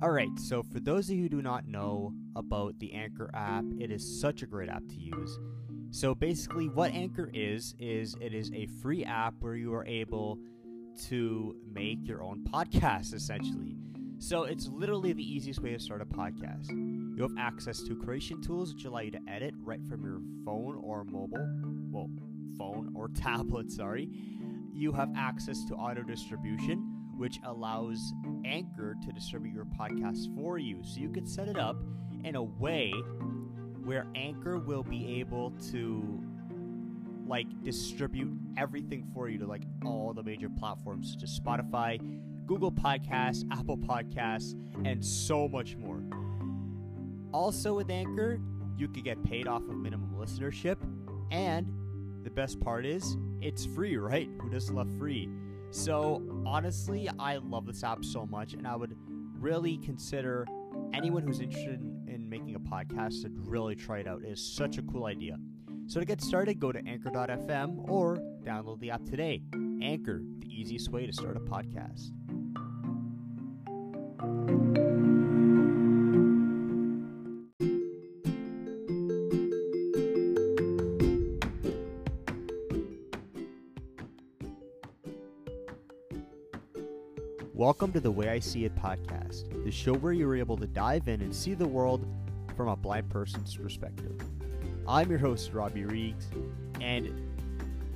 All right, so for those of you who do not know about the Anchor app, it is such a great app to use. So basically, what Anchor is, is it is a free app where you are able to make your own podcast, essentially. So it's literally the easiest way to start a podcast. You have access to creation tools which allow you to edit right from your phone or mobile, phone or tablet, sorry. You have access to auto distribution which allows Anchor to distribute your podcast for you. So you can set it up in a way where Anchor will be able to like distribute everything for you to like all the major platforms such as Spotify, Google Podcasts, Apple Podcasts, and so much more. Also with Anchor, you can get paid off of minimum listenership and the best part is it's free, right? Who doesn't love free? So, honestly, I love this app so much, and I would really consider anyone who's interested in, in making a podcast to really try it out. It is such a cool idea. So, to get started, go to anchor.fm or download the app today. Anchor, the easiest way to start a podcast. Welcome to the Way I See It podcast, the show where you're able to dive in and see the world from a blind person's perspective. I'm your host, Robbie Reegs, and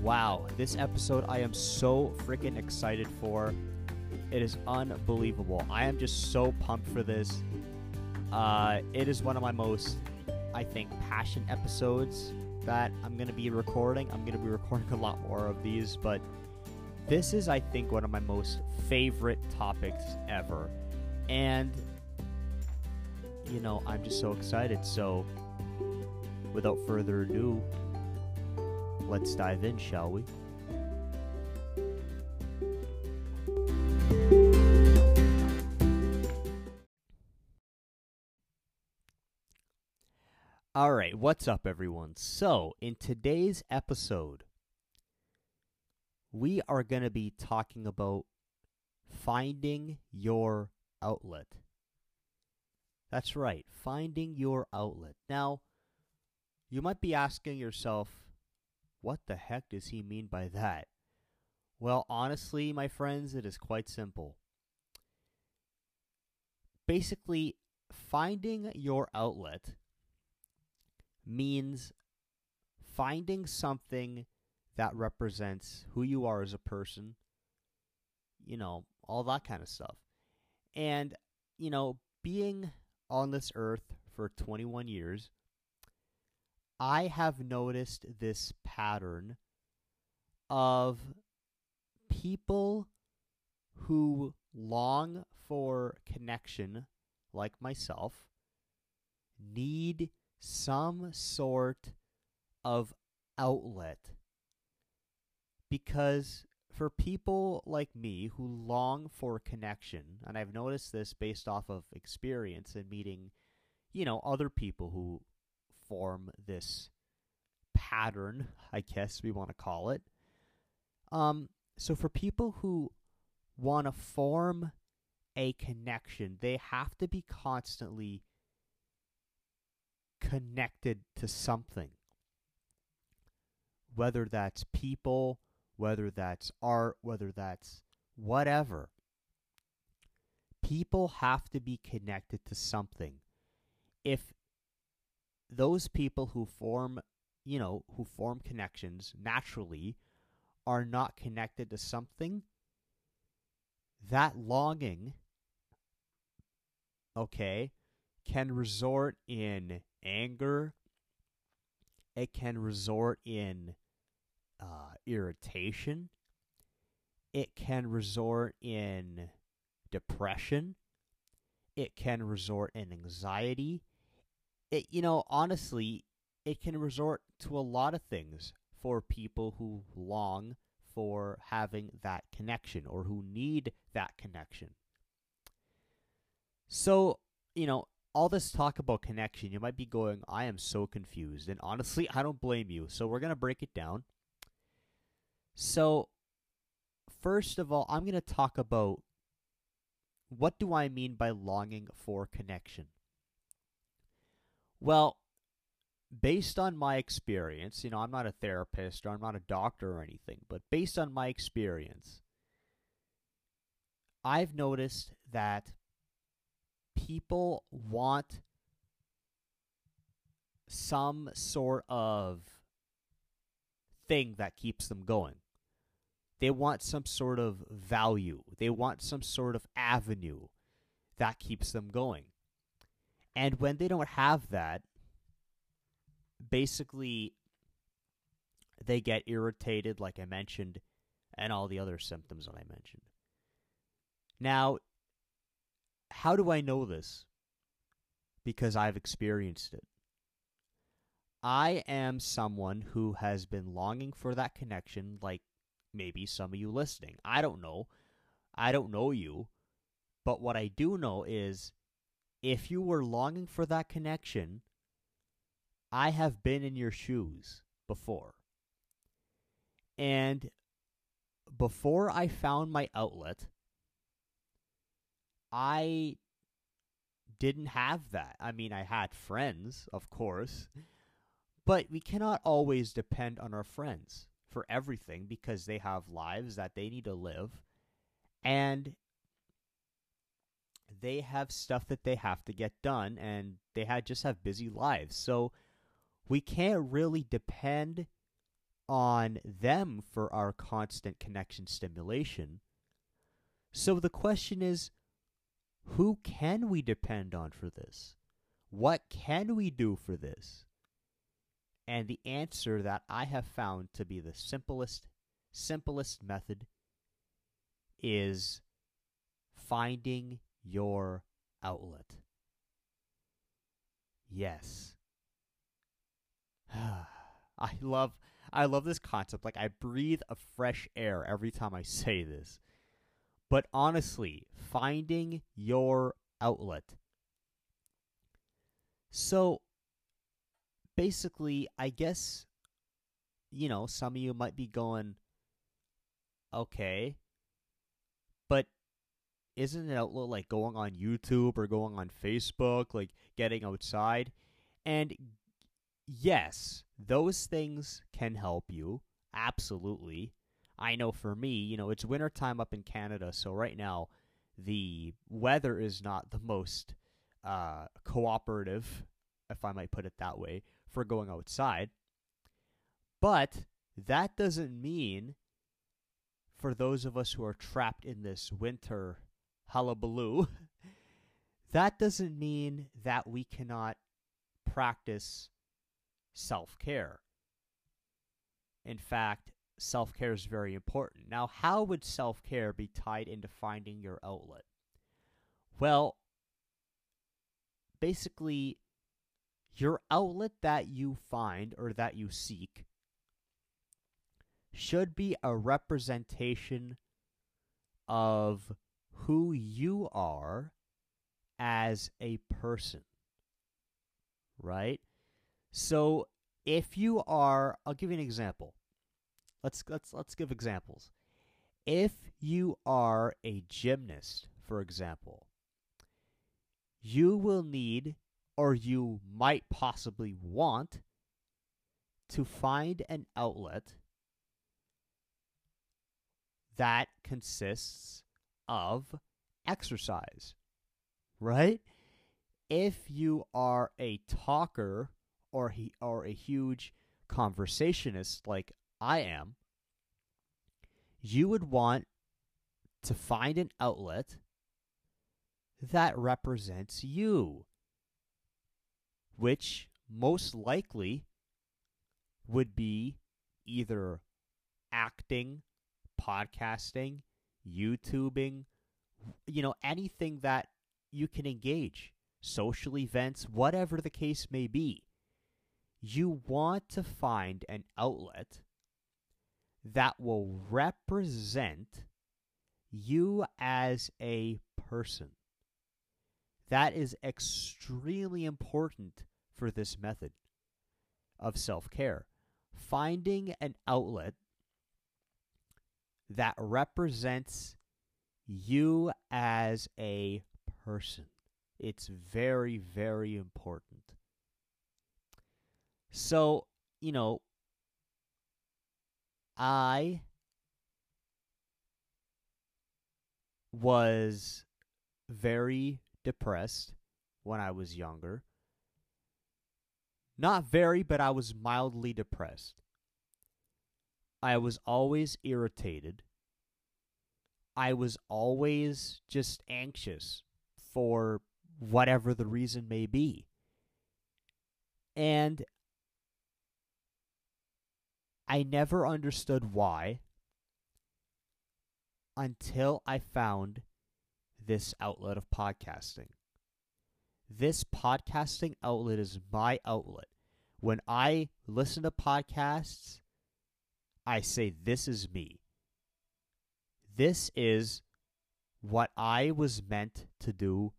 wow, this episode I am so freaking excited for. It is unbelievable. I am just so pumped for this. Uh, it is one of my most, I think, passion episodes that I'm going to be recording. I'm going to be recording a lot more of these, but this is, I think, one of my most favorite topics ever. And, you know, I'm just so excited. So, without further ado, let's dive in, shall we? All right, what's up, everyone? So, in today's episode, we are going to be talking about finding your outlet. That's right, finding your outlet. Now, you might be asking yourself, what the heck does he mean by that? Well, honestly, my friends, it is quite simple. Basically, finding your outlet means finding something that represents who you are as a person, you know, all that kind of stuff. And, you know, being on this earth for 21 years, I have noticed this pattern of people who long for connection, like myself, need some sort of outlet because for people like me who long for connection, and I've noticed this based off of experience and meeting, you know, other people who form this pattern, I guess we want to call it. Um, so for people who want to form a connection, they have to be constantly connected to something. Whether that's people, whether that's art, whether that's whatever. People have to be connected to something. If those people who form, you know, who form connections naturally are not connected to something, that longing, okay, can resort in anger. It can resort in uh, irritation. It can resort in depression. It can resort in anxiety. It, you know, honestly, it can resort to a lot of things for people who long for having that connection or who need that connection. So, you know, all this talk about connection, you might be going, I am so confused. And honestly, I don't blame you. So we're going to break it down. So, first of all, I'm going to talk about what do I mean by longing for connection? Well, based on my experience, you know, I'm not a therapist or I'm not a doctor or anything, but based on my experience, I've noticed that people want some sort of thing that keeps them going. They want some sort of value. They want some sort of avenue that keeps them going. And when they don't have that, basically they get irritated, like I mentioned, and all the other symptoms that I mentioned. Now, how do I know this? Because I've experienced it. I am someone who has been longing for that connection, like maybe some of you listening. I don't know. I don't know you. But what I do know is if you were longing for that connection, I have been in your shoes before. And before I found my outlet, I didn't have that. I mean, I had friends, of course, but we cannot always depend on our friends for everything because they have lives that they need to live and they have stuff that they have to get done and they had just have busy lives. So we can't really depend on them for our constant connection stimulation. So the question is who can we depend on for this? What can we do for this? And the answer that I have found to be the simplest simplest method is finding your outlet. Yes. I love I love this concept. Like I breathe a fresh air every time I say this. But honestly, finding your outlet. So basically, I guess you know, some of you might be going okay, but isn't outlet like going on YouTube or going on Facebook, like getting outside? And yes, those things can help you. Absolutely. I know for me, you know, it's wintertime up in Canada, so right now the weather is not the most uh, cooperative, if I might put it that way, for going outside. But that doesn't mean for those of us who are trapped in this winter hullabaloo, that doesn't mean that we cannot practice self care. In fact, self care is very important. Now, how would self care be tied into finding your outlet? Well, basically, your outlet that you find or that you seek should be a representation of who you are as a person. Right? So if you are, I'll give you an example. Let's let's let's give examples. If you are a gymnast, for example, you will need or you might possibly want to find an outlet that consists of exercise, right? If you are a talker or he or a huge conversationist like I am, you would want to find an outlet that represents you, which most likely would be either acting, podcasting, YouTubing, you know, anything that you can engage, social events, whatever the case may be you want to find an outlet that will represent you as a person. That is extremely important for this method of self care. Finding an outlet that represents you as a person. It's very, very important. So, you know, I was very depressed when I was younger. Not very, but I was mildly depressed. I was always irritated. I was always just anxious for whatever the reason may be. And I never understood why until I found this outlet of podcasting. This podcasting outlet is my outlet. When I listen to podcasts, I say, This is me. This is what I was meant to do.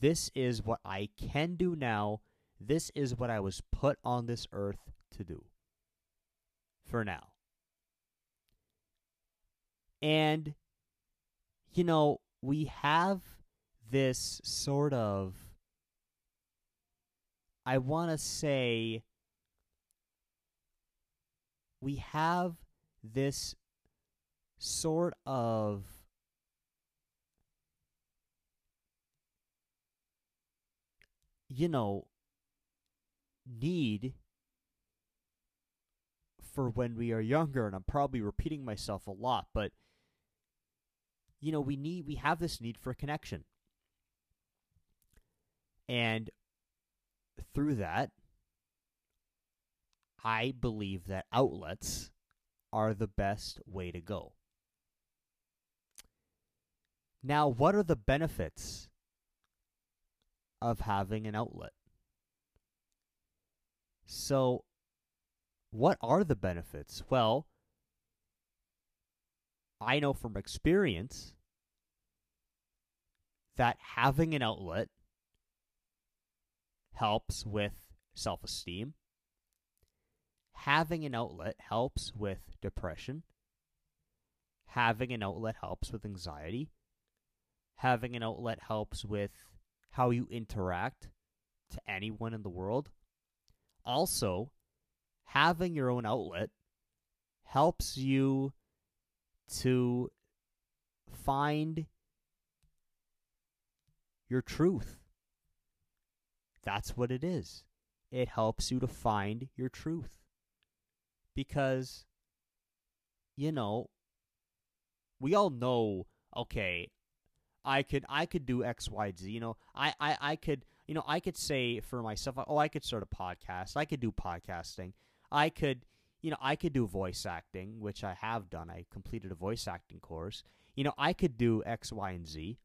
This is what I can do now. This is what I was put on this earth to do. For now. And, you know, we have this sort of, I want to say, we have this sort of you know need for when we are younger and I'm probably repeating myself a lot but you know we need we have this need for connection and through that I believe that outlets are the best way to go. Now, what are the benefits of having an outlet? So, what are the benefits? Well, I know from experience that having an outlet helps with self esteem, having an outlet helps with depression. Having an outlet helps with anxiety. Having an outlet helps with how you interact to anyone in the world. Also, having your own outlet helps you to find your truth. That's what it is. It helps you to find your truth because you know we all know okay i could i could do x y z you know I, I i could you know i could say for myself oh i could start a podcast i could do podcasting i could you know i could do voice acting which i have done i completed a voice acting course you know i could do x y and z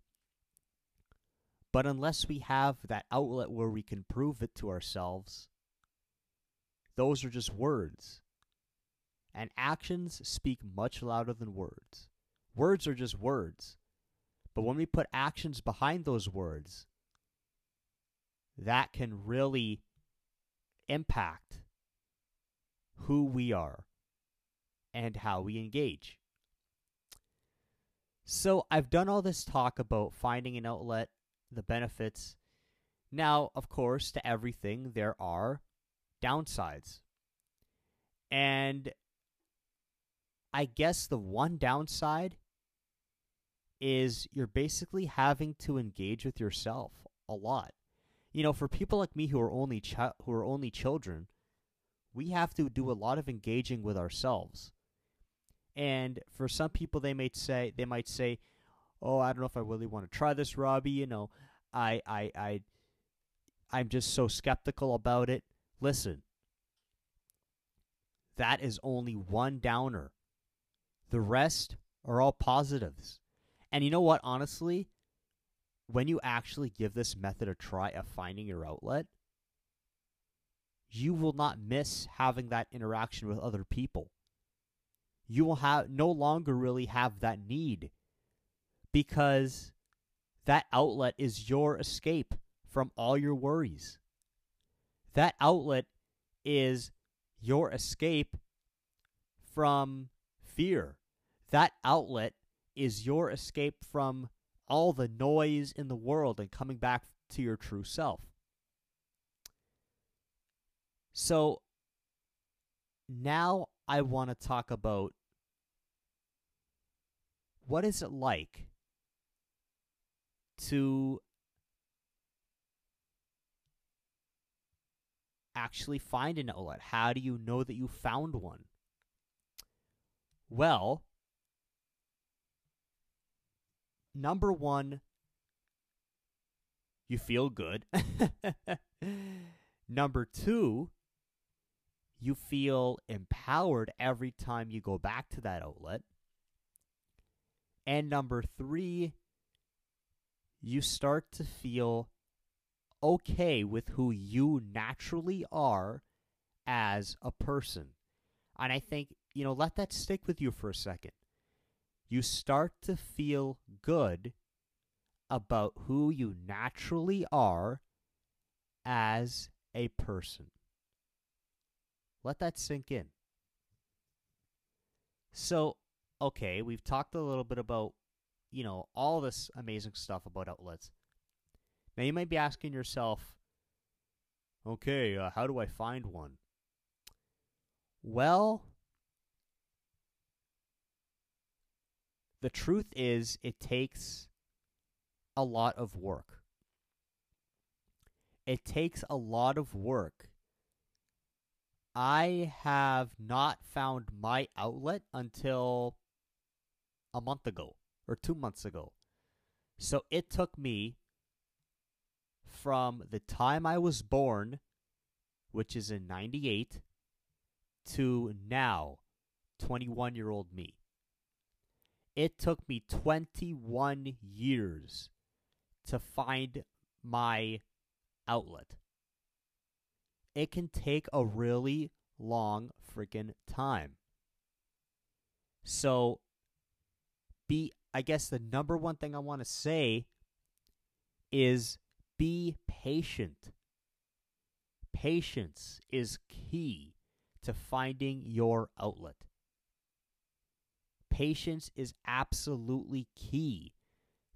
but unless we have that outlet where we can prove it to ourselves those are just words and actions speak much louder than words. Words are just words. But when we put actions behind those words, that can really impact who we are and how we engage. So, I've done all this talk about finding an outlet, the benefits. Now, of course, to everything, there are downsides. And I guess the one downside is you're basically having to engage with yourself a lot. You know, for people like me who are only ch- who are only children, we have to do a lot of engaging with ourselves. And for some people they might say they might say, "Oh, I don't know if I really want to try this, Robbie, you know, I I I I'm just so skeptical about it." Listen. That is only one downer the rest are all positives. And you know what, honestly, when you actually give this method a try of finding your outlet, you will not miss having that interaction with other people. You will have no longer really have that need because that outlet is your escape from all your worries. That outlet is your escape from fear. That outlet is your escape from all the noise in the world and coming back to your true self. So now I want to talk about what is it like to actually find an outlet? How do you know that you found one? Well, number one, you feel good. number two, you feel empowered every time you go back to that outlet. And number three, you start to feel okay with who you naturally are as a person. And I think, you know, let that stick with you for a second. You start to feel good about who you naturally are as a person. Let that sink in. So, okay, we've talked a little bit about, you know, all this amazing stuff about outlets. Now, you might be asking yourself, okay, uh, how do I find one? Well, the truth is, it takes a lot of work. It takes a lot of work I have not found my outlet until a month ago or two months ago. So it took me from the time I was born, which is in 98, to now, 21 year old me. It took me 21 years to find my outlet it can take a really long freaking time. So, be, I guess the number one thing I want to say is be patient. Patience is key to finding your outlet. Patience is absolutely key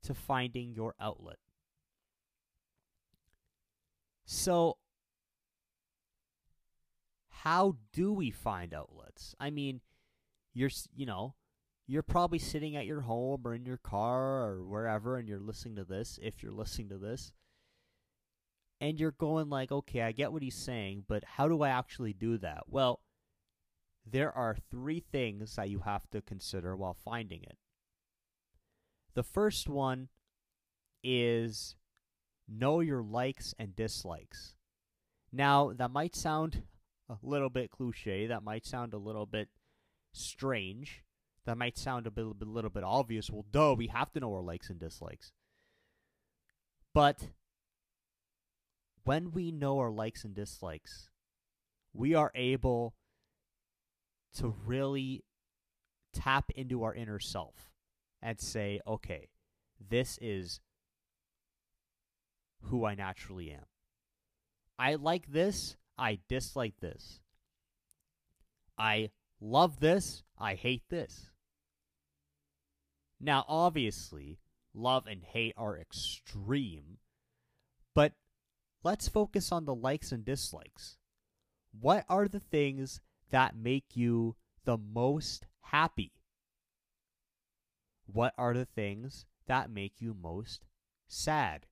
to finding your outlet. So, how do we find outlets? I mean, you're you know, you're probably sitting at your home or in your car or wherever and you're listening to this if you're listening to this. And you're going like, "Okay, I get what he's saying, but how do I actually do that?" Well, there are 3 things that you have to consider while finding it. The first one is know your likes and dislikes. Now, that might sound a little bit cliche. That might sound a little bit strange. That might sound a bit, a little bit obvious. Well, duh, we have to know our likes and dislikes. But when we know our likes and dislikes, we are able to really tap into our inner self and say, okay, this is who I naturally am. I like this. I dislike this. I love this. I hate this. Now, obviously, love and hate are extreme, but let's focus on the likes and dislikes. What are the things that make you the most happy? What are the things that make you most sad?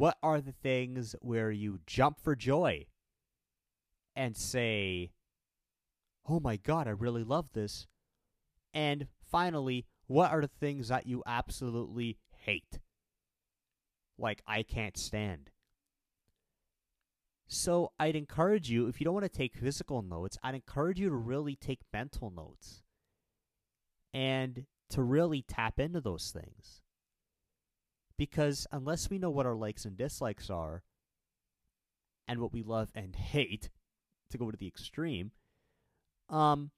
What are the things where you jump for joy and say, oh my god, I really love this? And finally, what are the things that you absolutely hate? Like, I can't stand. So, I'd encourage you, if you don't want to take physical notes, I'd encourage you to really take mental notes and to really tap into those things. Because unless we know what our likes and dislikes are, and what we love and hate, to go to the extreme, um,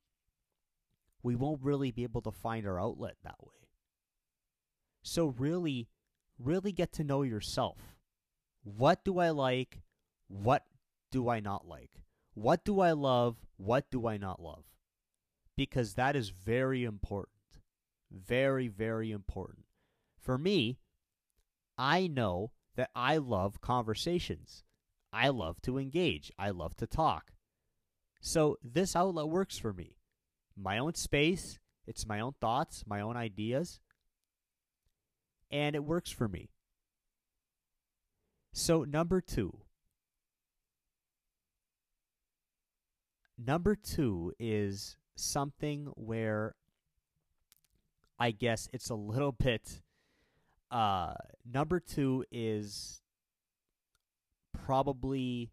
we won't really be able to find our outlet that way. So really, really get to know yourself. What do I like? What do I not like? What do I love? What do I not love? Because that is very important. Very, very important. For me, I know that I love conversations. I love to engage. I love to talk. So this outlet works for me. My own space, it's my own thoughts, my own ideas, and it works for me. So, number two. Number two is something where I guess it's a little bit. Uh, number two is probably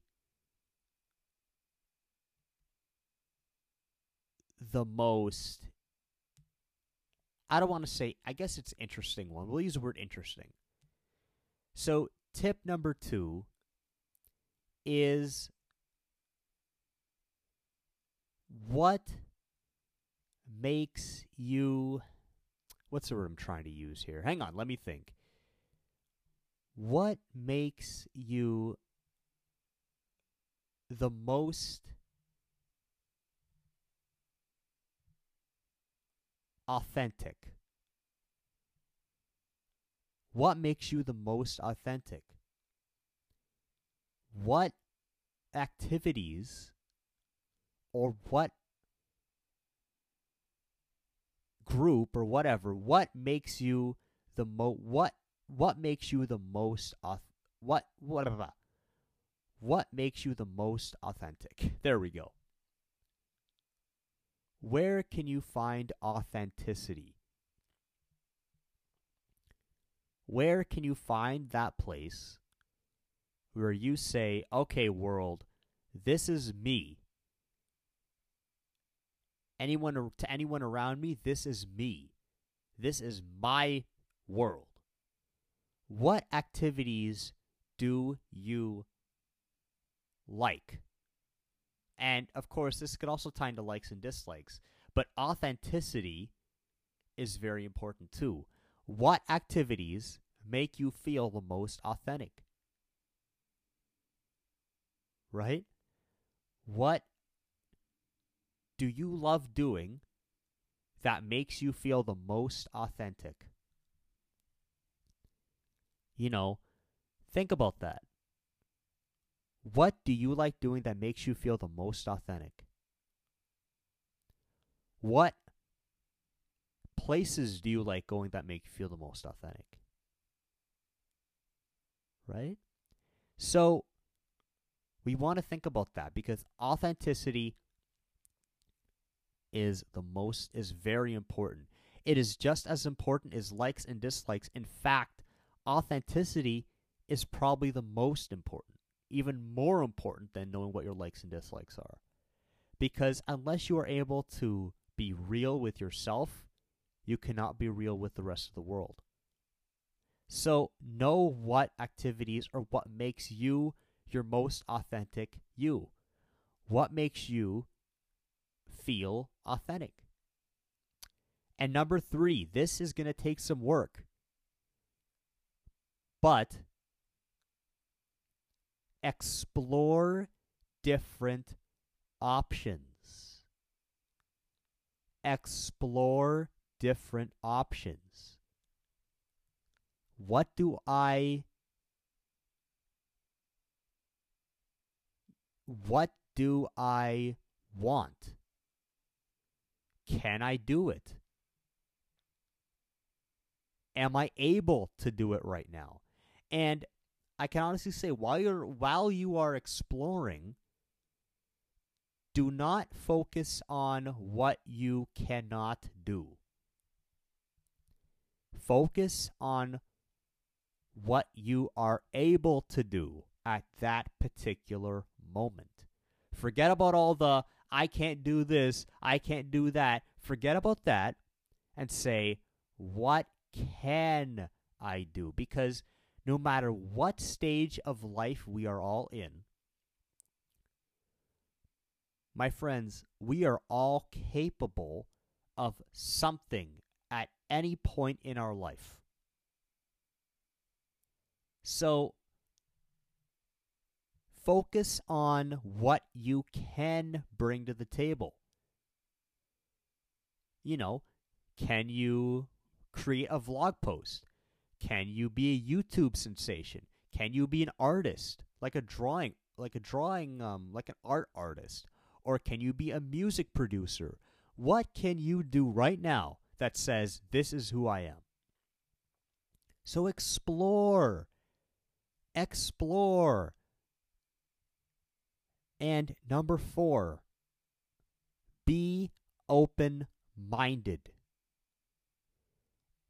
the most I don't want to say I guess it's interesting one. We'll use the word interesting. So tip number 2 is what makes you what's the word I'm trying to use here? Hang on, let me think. What makes you the most authentic? What makes you the most authentic? What activities or what group or whatever what makes you the mo what what makes you the most what whatever what makes you the most authentic there we go where can you find authenticity? Where can you find that place where you say, okay, world, this is me? Anyone to anyone around me, this is me. This is my world. What activities do you like? And of course, this could also tie into likes and dislikes, but authenticity is very important too. What activities make you feel the most authentic? Right? What do you love doing that makes you feel the most authentic? You know, think about that. What do you like doing that makes you feel the most authentic? What places do you like going that make you feel the most authentic? Right? So, we want to think about that because authenticity is the most is very important. It is just as important as likes and dislikes. In fact, authenticity is probably the most important even more important than knowing what your likes and dislikes are. Because unless you are able to be real with yourself, you cannot be real with the rest of the world. So, know what activities or what makes you your most authentic you. What makes you feel authentic? And number three, this is going to take some work. But explore different options. Explore different options. What do I What do I want? Can I do it? Am I able to do it right now? And I can honestly say while you're while you are exploring, do not focus on what you cannot do. Focus on what you are able to do at that particular moment. Forget about all the I can't do this, I can't do that. Forget about that and say, what can I do? Because no matter what stage of life we are all in. My friends, we are all capable of something at any point in our life. So focus on what you can bring to the table. You know, can you create a vlog post? Can you be a YouTube sensation? Can you be an artist, like a drawing, like a drawing, um, like an art artist? Or can you be a music producer? What can you do right now that says, This is who I am? So explore. Explore. And number four, be open minded.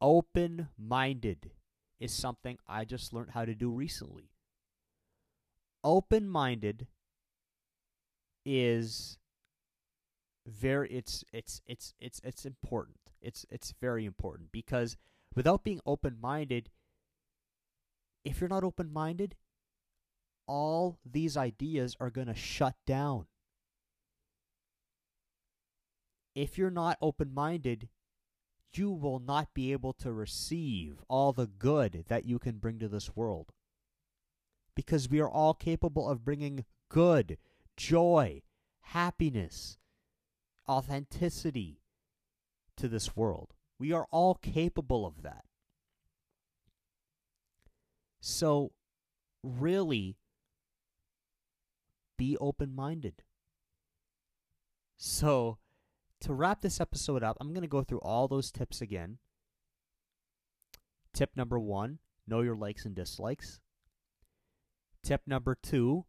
Open minded is something I just learned how to do recently. Open minded is very it's it's it's it's it's important. It's it's very important because without being open minded if you're not open minded, all these ideas are going to shut down. If you're not open minded, you will not be able to receive all the good that you can bring to this world. Because we are all capable of bringing good, joy, happiness, authenticity to this world. We are all capable of that. So, really, be open minded. So, to wrap this episode up, I'm going to go through all those tips again. Tip number one know your likes and dislikes. Tip number two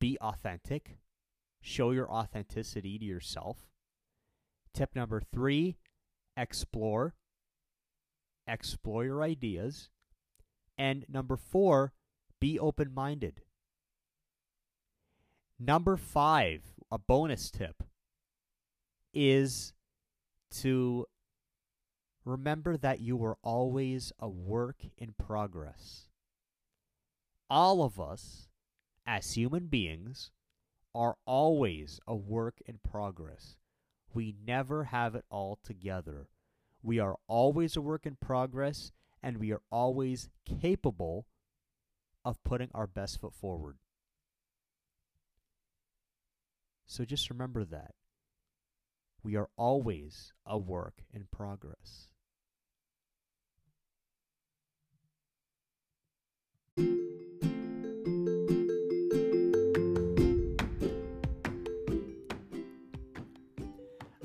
be authentic, show your authenticity to yourself. Tip number three explore, explore your ideas. And number four, be open minded. Number five, a bonus tip, is to remember that you are always a work in progress. All of us, as human beings, are always a work in progress. We never have it all together. We are always a work in progress, and we are always capable of putting our best foot forward. So just remember that. We are always a work in progress.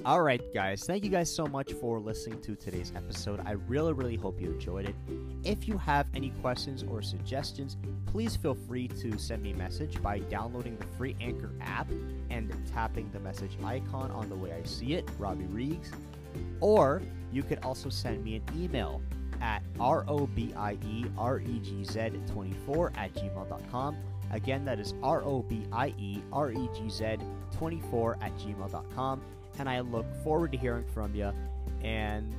All right, guys. Thank you guys so much for listening to today's episode. I really, really hope you enjoyed it. If you have any questions or suggestions, please feel free to send me a message by downloading the free Anchor app and tapping the message icon on the way I see it, Robbie Reegs. Or you could also send me an email at R-O-B-I-E-R-E-G-Z 24 at gmail.com. Again, that is R-O-B-I-E-R-E-G-Z 24 at gmail.com and I look forward to hearing from you. And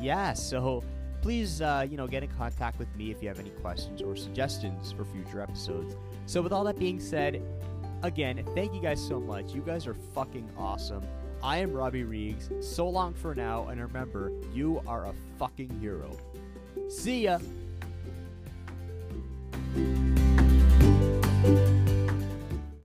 yeah, so please, uh, you know, get in contact with me if you have any questions or suggestions for future episodes. So, with all that being said, again, thank you guys so much. You guys are fucking awesome. I am Robbie Riggs. So long for now, and remember, you are a fucking hero. See ya!